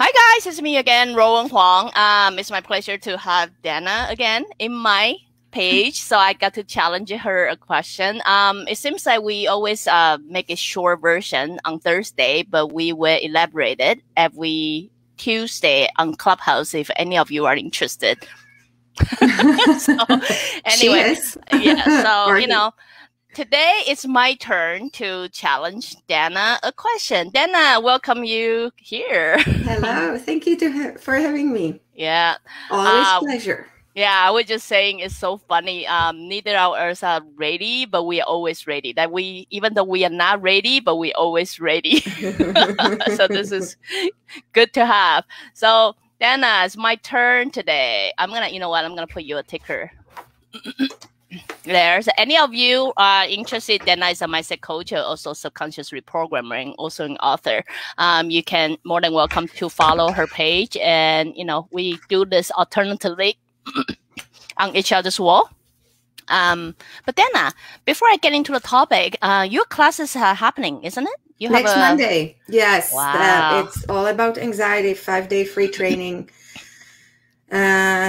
Hi guys, it's me again, Rowan Huang. Um, it's my pleasure to have Dana again in my page. So I got to challenge her a question. Um, it seems like we always uh, make a short version on Thursday, but we will elaborate it every Tuesday on Clubhouse if any of you are interested. so anyway, yeah. So you know, today it's my turn to challenge Dana a question. Dana, welcome you here. Hello, thank you to, for having me. Yeah, always uh, pleasure. Yeah, I was just saying it's so funny. Um, neither of us are ready, but we are always ready. That we, even though we are not ready, but we always ready. so this is good to have. So Dana, it's my turn today. I'm gonna, you know what? I'm gonna put you a ticker. There's any of you are interested, Dana is a mindset coach, also subconscious reprogramming, also an author. Um, you can more than welcome to follow her page, and you know we do this alternatively on each other's wall. Um, but then, uh, before I get into the topic, uh, your classes are happening, isn't it? You Next a... Monday. Yes. Wow. Uh, it's all about anxiety, five day free training.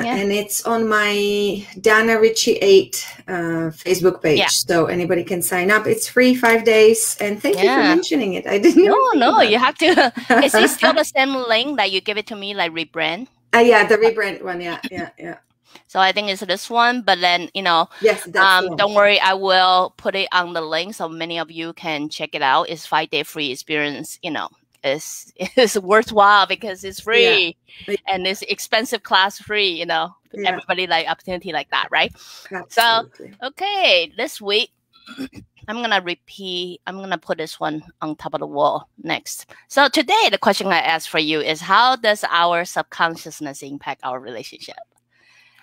Yeah. And it's on my Dana Ritchie 8 uh, Facebook page. Yeah. So anybody can sign up. It's free five days. And thank yeah. you for mentioning it. I didn't know. No, no, you have to. Is it still the same link that you gave it to me, like rebrand? Uh, yeah, the rebrand one. Yeah, yeah, yeah. So I think it's this one, but then you know, yes, um, don't worry, I will put it on the link so many of you can check it out. It's five day free experience. You know, it's it's worthwhile because it's free yeah. and it's expensive class free. You know, yeah. everybody like opportunity like that, right? Absolutely. So okay, this week. I'm gonna repeat. I'm gonna put this one on top of the wall next. So today, the question I ask for you is: How does our subconsciousness impact our relationship?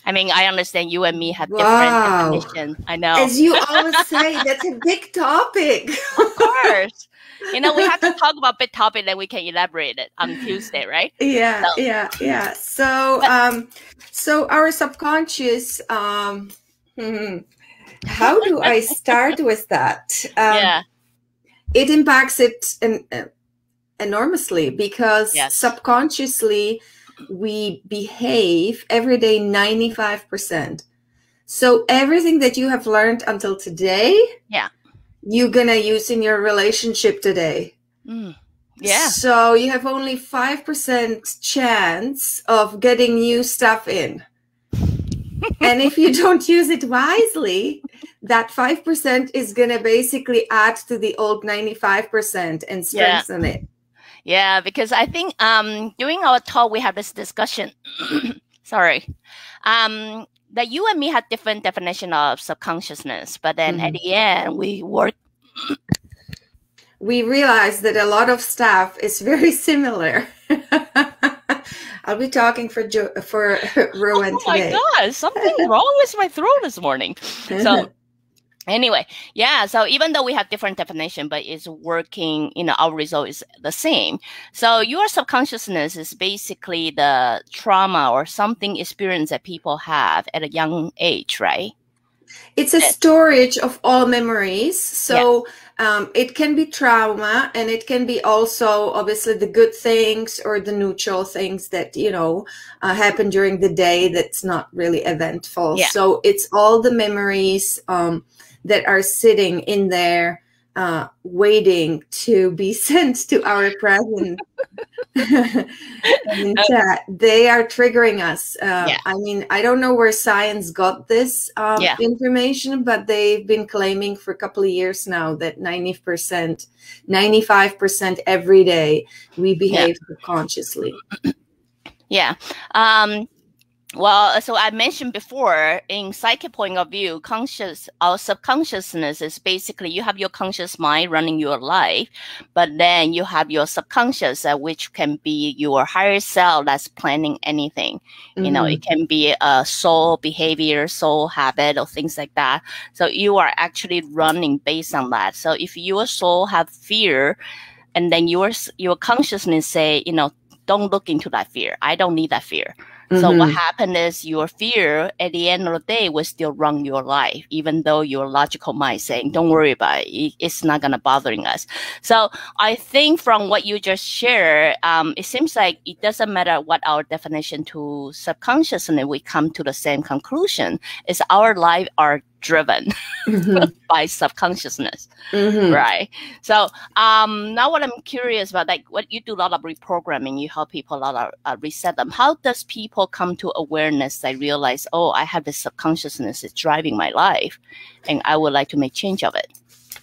I mean, I understand you and me have wow. different definitions. I know. As you always say, that's a big topic. of course. You know, we have to talk about big topic, then we can elaborate it on Tuesday, right? Yeah, so. yeah, yeah. So, um, so our subconscious, um, hmm, how do I start with that? Um, yeah. It impacts it uh, enormously because yes. subconsciously we behave every day 95%. So everything that you have learned until today, yeah, you're going to use in your relationship today. Mm. Yeah. So you have only 5% chance of getting new stuff in. and if you don't use it wisely, that 5% is going to basically add to the old 95% and strengthen yeah. it. Yeah, because I think um, during our talk we have this discussion. sorry, um, that you and me had different definition of subconsciousness, but then mm-hmm. at the end we work. we realized that a lot of stuff is very similar. I'll be talking for jo- for Rowan today. Oh my god, something wrong with my throat this morning. So anyway yeah so even though we have different definition but it's working you know our result is the same so your subconsciousness is basically the trauma or something experience that people have at a young age right it's a storage of all memories so yeah. um, it can be trauma and it can be also obviously the good things or the neutral things that you know uh, happen during the day that's not really eventful yeah. so it's all the memories um, that are sitting in there uh, waiting to be sent to our present. uh, they are triggering us. Uh, yeah. I mean, I don't know where science got this um, yeah. information, but they've been claiming for a couple of years now that 90%, 95% every day we behave yeah. subconsciously. Yeah. Um, well, so I mentioned before, in psychic point of view, conscious, our subconsciousness is basically you have your conscious mind running your life, but then you have your subconscious, uh, which can be your higher self that's planning anything. Mm-hmm. You know, it mm-hmm. can be a soul behavior, soul habit, or things like that. So you are actually running based on that. So if your soul have fear, and then your your consciousness say, you know, don't look into that fear. I don't need that fear Mm-hmm. So what mm-hmm. happened is your fear at the end of the day will still run your life, even though your logical mind saying, don't worry about it. It's not going to bothering us. So I think from what you just shared, um, it seems like it doesn't matter what our definition to subconsciousness, we come to the same conclusion is our life are driven mm-hmm. by subconsciousness mm-hmm. right so um now what i'm curious about like what you do a lot of reprogramming you help people a lot of uh, reset them how does people come to awareness they realize oh i have this subconsciousness is driving my life and i would like to make change of it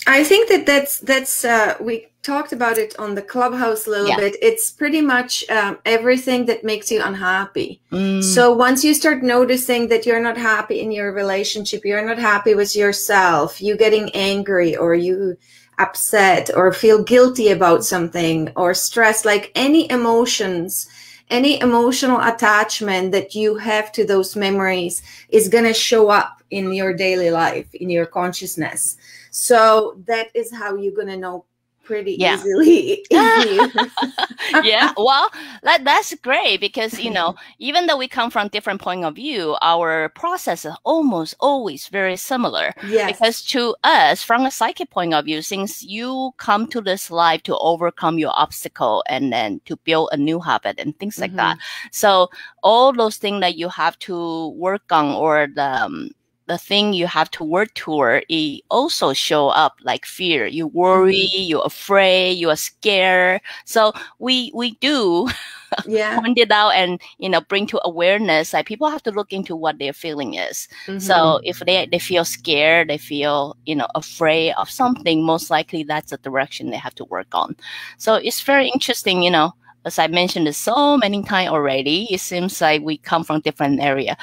I think that that's that's uh, we talked about it on the clubhouse a little yeah. bit. It's pretty much um, everything that makes you unhappy. Mm. So once you start noticing that you're not happy in your relationship, you're not happy with yourself, you getting angry or you upset or feel guilty about something or stress, like any emotions any emotional attachment that you have to those memories is going to show up in your daily life in your consciousness so that is how you're going to know pretty yeah. easily. yeah, well, that that's great because you know, even though we come from different point of view, our process is almost always very similar. Yes. Because to us, from a psychic point of view, since you come to this life to overcome your obstacle and then to build a new habit and things like mm-hmm. that. So all those things that you have to work on or the um, the thing you have to work toward it also show up like fear. You worry mm-hmm. you're afraid you are scared. So we we do yeah. point it out and you know bring to awareness like people have to look into what their feeling is. Mm-hmm. so if they they feel scared they feel you know afraid of something most likely that's the direction they have to work on. So it's very interesting you know as I mentioned so many times already, it seems like we come from different area,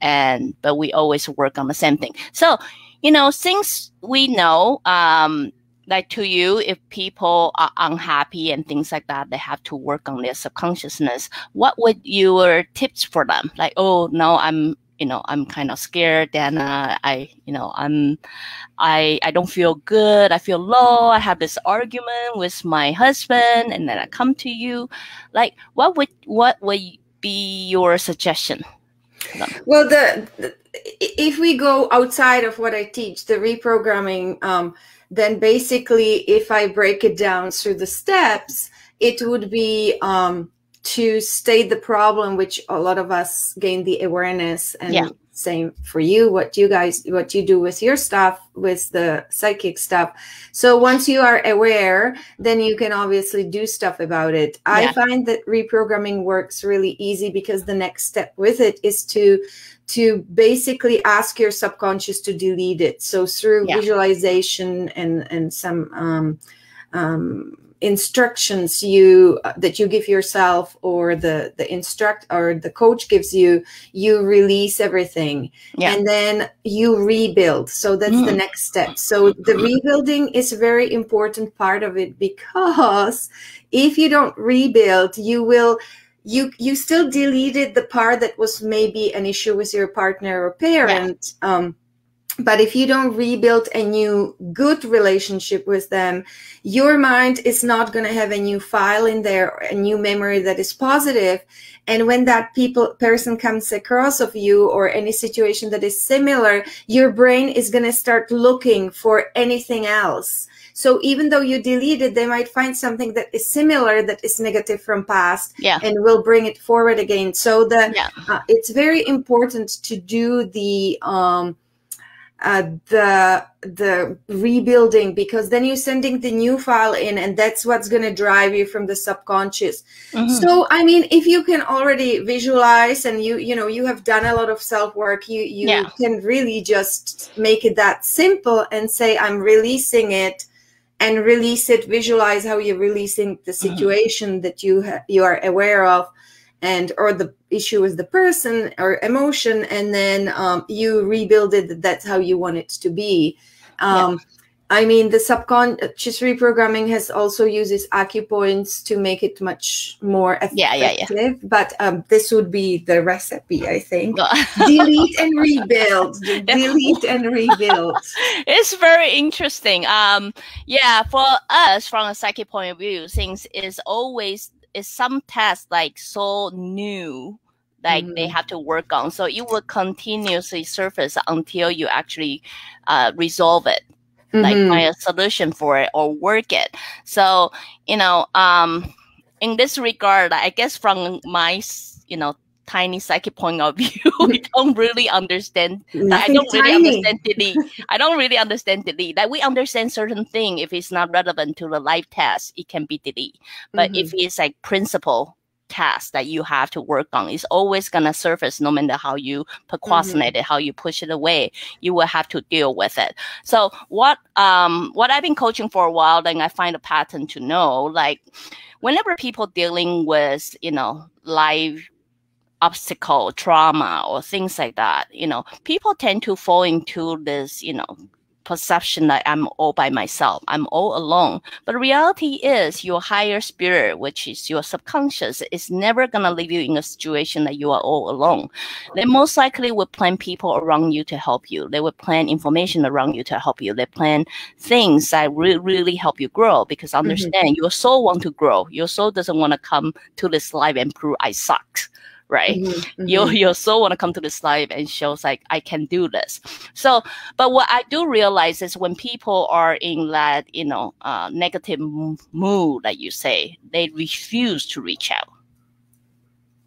and but we always work on the same thing. So, you know, since we know, um, like to you, if people are unhappy and things like that, they have to work on their subconsciousness. What would your tips for them? Like, oh no, I'm you know i'm kind of scared then uh, i you know i'm i i don't feel good. I feel low. I have this argument with my husband and then i come to you. Like what would what would be your suggestion? Well the, the if we go outside of what i teach the reprogramming um, then basically if i break it down through the steps it would be um, to state the problem which a lot of us gain the awareness and yeah. same for you what you guys what you do with your stuff with the psychic stuff so once you are aware then you can obviously do stuff about it yeah. i find that reprogramming works really easy because the next step with it is to to basically ask your subconscious to delete it so through yeah. visualization and and some um, um, instructions you uh, that you give yourself or the the instruct or the coach gives you you release everything yeah. and then you rebuild so that's mm. the next step so the rebuilding is a very important part of it because if you don't rebuild you will you you still deleted the part that was maybe an issue with your partner or parent yeah. um but if you don't rebuild a new good relationship with them, your mind is not going to have a new file in there, a new memory that is positive. And when that people person comes across of you or any situation that is similar, your brain is going to start looking for anything else. So even though you delete it, they might find something that is similar that is negative from past yeah. and will bring it forward again. So the yeah. uh, it's very important to do the um, uh, the the rebuilding because then you're sending the new file in and that's what's going to drive you from the subconscious mm-hmm. so i mean if you can already visualize and you you know you have done a lot of self work you you yeah. can really just make it that simple and say i'm releasing it and release it visualize how you're releasing the mm-hmm. situation mm-hmm. that you ha- you are aware of and or the issue is the person or emotion and then um, you rebuild it that's how you want it to be um, yeah. I mean, the subconscious reprogramming has also uses acupoints to make it much more effective. Yeah, yeah, yeah. But um, this would be the recipe, I think. Delete and rebuild. Delete and rebuild. It's very interesting. Um, yeah, for us, from a psychic point of view, things is always is some tasks like so new like mm-hmm. they have to work on. So it will continuously surface until you actually uh, resolve it mm-hmm. like find a solution for it or work it. So, you know, um, in this regard, I guess from my, you know, tiny psychic point of view, we don't really understand. I don't really understand delete. I don't really understand delete. Like we understand certain thing. If it's not relevant to the live test, it can be delete. But mm-hmm. if it's like principle task that you have to work on is always going to surface no matter how you procrastinate mm-hmm. it how you push it away you will have to deal with it so what um what i've been coaching for a while then i find a pattern to know like whenever people dealing with you know life obstacle trauma or things like that you know people tend to fall into this you know perception that I'm all by myself, I'm all alone. But reality is your higher spirit, which is your subconscious, is never gonna leave you in a situation that you are all alone. They most likely will plan people around you to help you. They will plan information around you to help you. They plan things that re- really help you grow because mm-hmm. understand mm-hmm. your soul want to grow. Your soul doesn't want to come to this life and prove I suck right? Mm-hmm, mm-hmm. You you so want to come to this life and shows like I can do this. So, but what I do realize is when people are in that you know uh, negative mood, like you say, they refuse to reach out.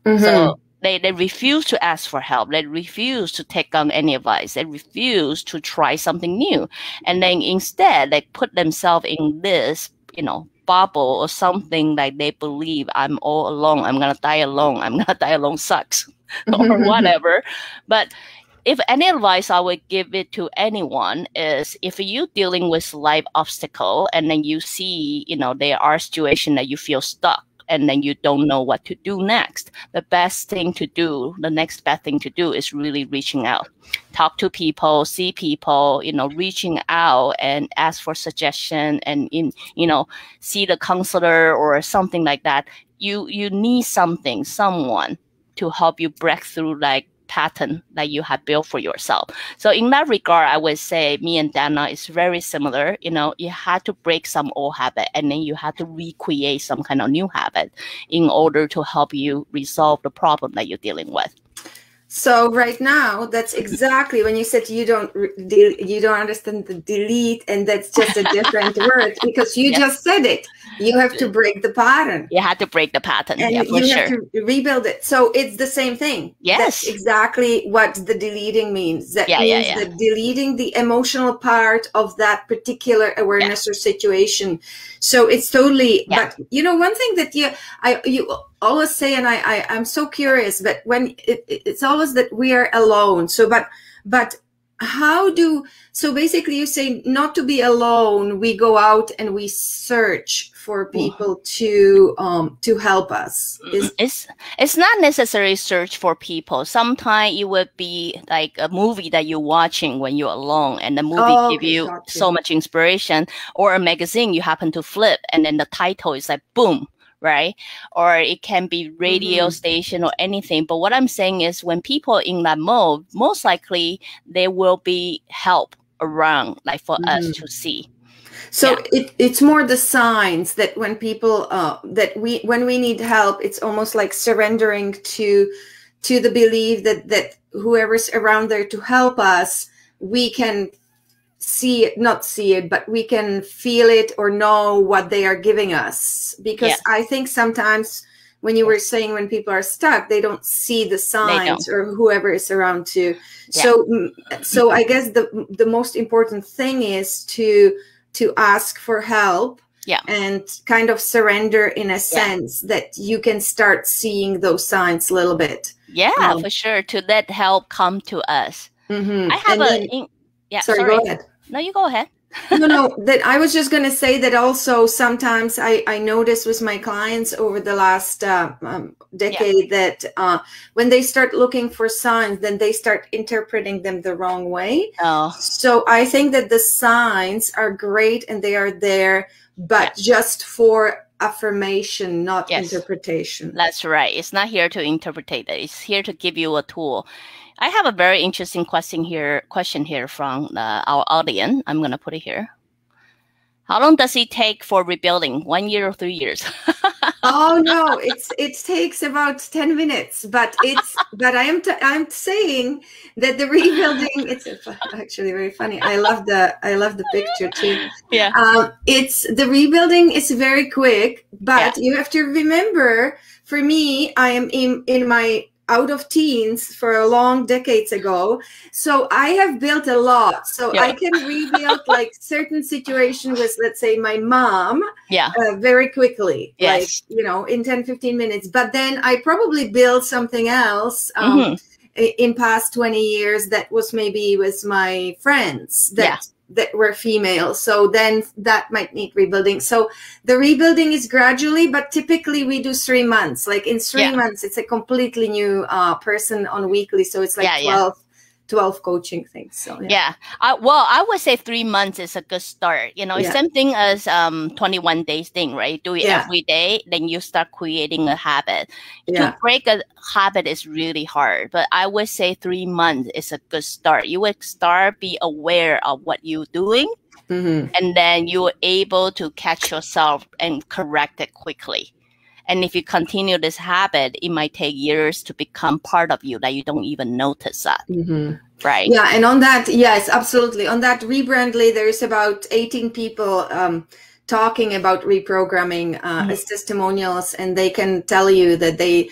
Mm-hmm. So they, they refuse to ask for help. They refuse to take on any advice. They refuse to try something new. And then instead, they put themselves in this, you know, bubble or something like they believe I'm all alone. I'm gonna die alone. I'm gonna die alone sucks or whatever. But if any advice I would give it to anyone is if you dealing with life obstacle and then you see, you know, there are situations that you feel stuck and then you don't know what to do next. The best thing to do, the next best thing to do is really reaching out. Talk to people, see people, you know, reaching out and ask for suggestion and in, you know, see the counselor or something like that. You you need something, someone to help you break through like pattern that you have built for yourself. So in that regard, I would say me and Dana is very similar. You know, you had to break some old habit and then you had to recreate some kind of new habit in order to help you resolve the problem that you're dealing with. So right now, that's exactly when you said you don't you don't understand the delete, and that's just a different word because you yes. just said it. You have to break the pattern. You have to break the pattern, and yeah, you sure. have to rebuild it. So it's the same thing. Yes, that's exactly what the deleting means. That yeah, means yeah, yeah. that deleting the emotional part of that particular awareness or situation. So it's totally. But you know, one thing that you I you always say, and I, I I'm so curious, but when it, it's always that we are alone. So, but but how do so basically you say not to be alone we go out and we search for people to um to help us. Is- it's it's not necessarily search for people. Sometimes it would be like a movie that you're watching when you're alone and the movie oh, give you so much inspiration. Or a magazine you happen to flip and then the title is like boom right? Or it can be radio mm-hmm. station or anything. But what I'm saying is when people in that mode, most likely there will be help around, like for mm-hmm. us to see. So yeah. it, it's more the signs that when people uh, that we when we need help, it's almost like surrendering to to the belief that that whoever's around there to help us, we can see it not see it but we can feel it or know what they are giving us because yeah. i think sometimes when you were saying when people are stuck they don't see the signs or whoever is around to yeah. so mm, so i guess the the most important thing is to to ask for help yeah and kind of surrender in a sense yeah. that you can start seeing those signs a little bit yeah um, for sure to let help come to us mm-hmm. i have and a then, yeah sorry, sorry, go ahead no, you go ahead. no, no. That I was just going to say that also sometimes I I notice with my clients over the last uh, um, decade yeah. that uh, when they start looking for signs, then they start interpreting them the wrong way. Oh. So I think that the signs are great and they are there, but yes. just for affirmation, not yes. interpretation. That's right. It's not here to interpret it. It's here to give you a tool. I have a very interesting question here. Question here from uh, our audience. I'm gonna put it here. How long does it take for rebuilding? One year or three years? oh no, it's it takes about ten minutes. But it's but I am t- I'm saying that the rebuilding. It's actually very funny. I love the I love the picture too. Yeah. Um, it's the rebuilding is very quick, but yeah. you have to remember. For me, I am in in my out of teens for a long decades ago so i have built a lot so yeah. i can rebuild like certain situation with let's say my mom yeah uh, very quickly yes. like you know in 10 15 minutes but then i probably built something else um, mm-hmm. in past 20 years that was maybe with my friends that yeah that were female. So then that might need rebuilding. So the rebuilding is gradually, but typically we do three months. Like in three yeah. months, it's a completely new uh, person on weekly. So it's like yeah, 12, yeah. 12 coaching things. So yeah, yeah. I, well, I would say three months is a good start. You know, yeah. same thing as um 21 days thing, right? Do it yeah. every day, then you start creating a habit. To break a habit is really hard, but I would say three months is a good start. You would start be aware of what you're doing. Mm-hmm. And then you're able to catch yourself and correct it quickly. And if you continue this habit, it might take years to become part of you that you don't even notice that. Mm-hmm. Right. Yeah. And on that, yes, absolutely. On that rebrandly, there's about 18 people um, talking about reprogramming uh, mm-hmm. as testimonials, and they can tell you that they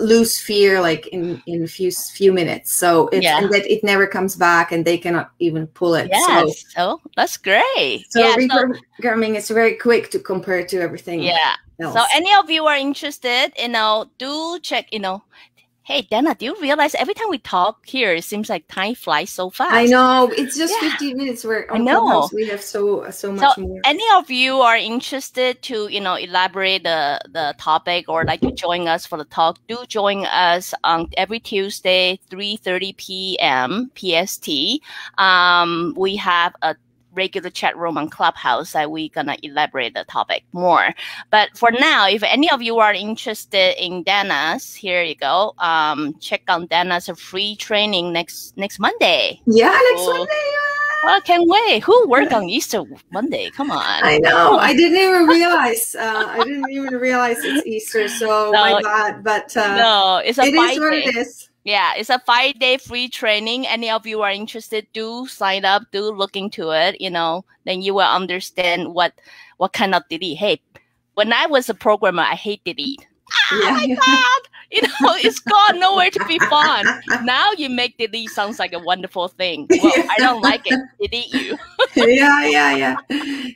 lose fear like in in a few few minutes so it's yeah. and that it never comes back and they cannot even pull it yes. so oh that's great so yeah, reprogramming so, is very quick to compare to everything yeah else. so any of you are interested you know do check you know Hey, Dana, do you realize every time we talk here, it seems like time flies so fast? I know. It's just yeah. 15 minutes where I know we have so so much so more. Any of you are interested to, you know, elaborate the, the topic or like to join us for the talk, do join us on every Tuesday, 3.30 p.m. PST. Um, we have a regular chat room on Clubhouse that we're gonna elaborate the topic more. But for now, if any of you are interested in Dana's, here you go. Um, check out Dana's free training next next Monday. Yeah, next so, Monday. I can't wait. Who worked on Easter Monday? Come on. I know. I didn't even realize. Uh, I didn't even realize it's Easter. So no, my bad. But uh, no, it's a it is what it is. Yeah, it's a five day free training. Any of you are interested, do sign up, do look into it, you know, then you will understand what what kind of delete. Hey, when I was a programmer, I hate delete. Ah, yeah. my God! You know, it's gone nowhere to be found. Now you make delete sounds like a wonderful thing. Well, yeah. I don't like it. Delete you. yeah, yeah, yeah.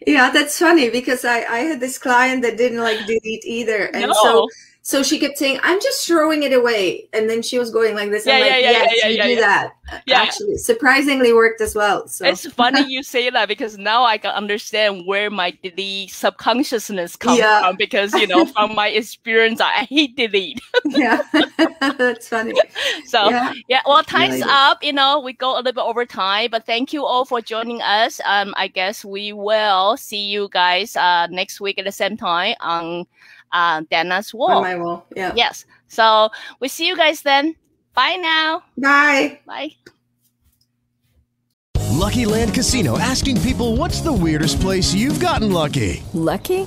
Yeah, that's funny because I, I had this client that didn't like delete either. And no. so so she kept saying, "I'm just throwing it away," and then she was going like this. Yeah, I'm yeah, like, yeah, yes, yeah, you yeah, do yeah. that. Yeah. Actually, surprisingly worked as well. So it's funny you say that because now I can understand where my delete subconsciousness comes yeah. from because you know from my experience I hate delete. yeah, that's funny. So yeah, well, time's up. You know, we go a little bit over time, but thank you all for joining us. Um, I guess we will see you guys uh next week at the same time on uh, Dana's wall. On my wall. Yeah. Yes. So we see you guys then. Bye now. Bye. Bye. Lucky Land Casino asking people what's the weirdest place you've gotten lucky? Lucky?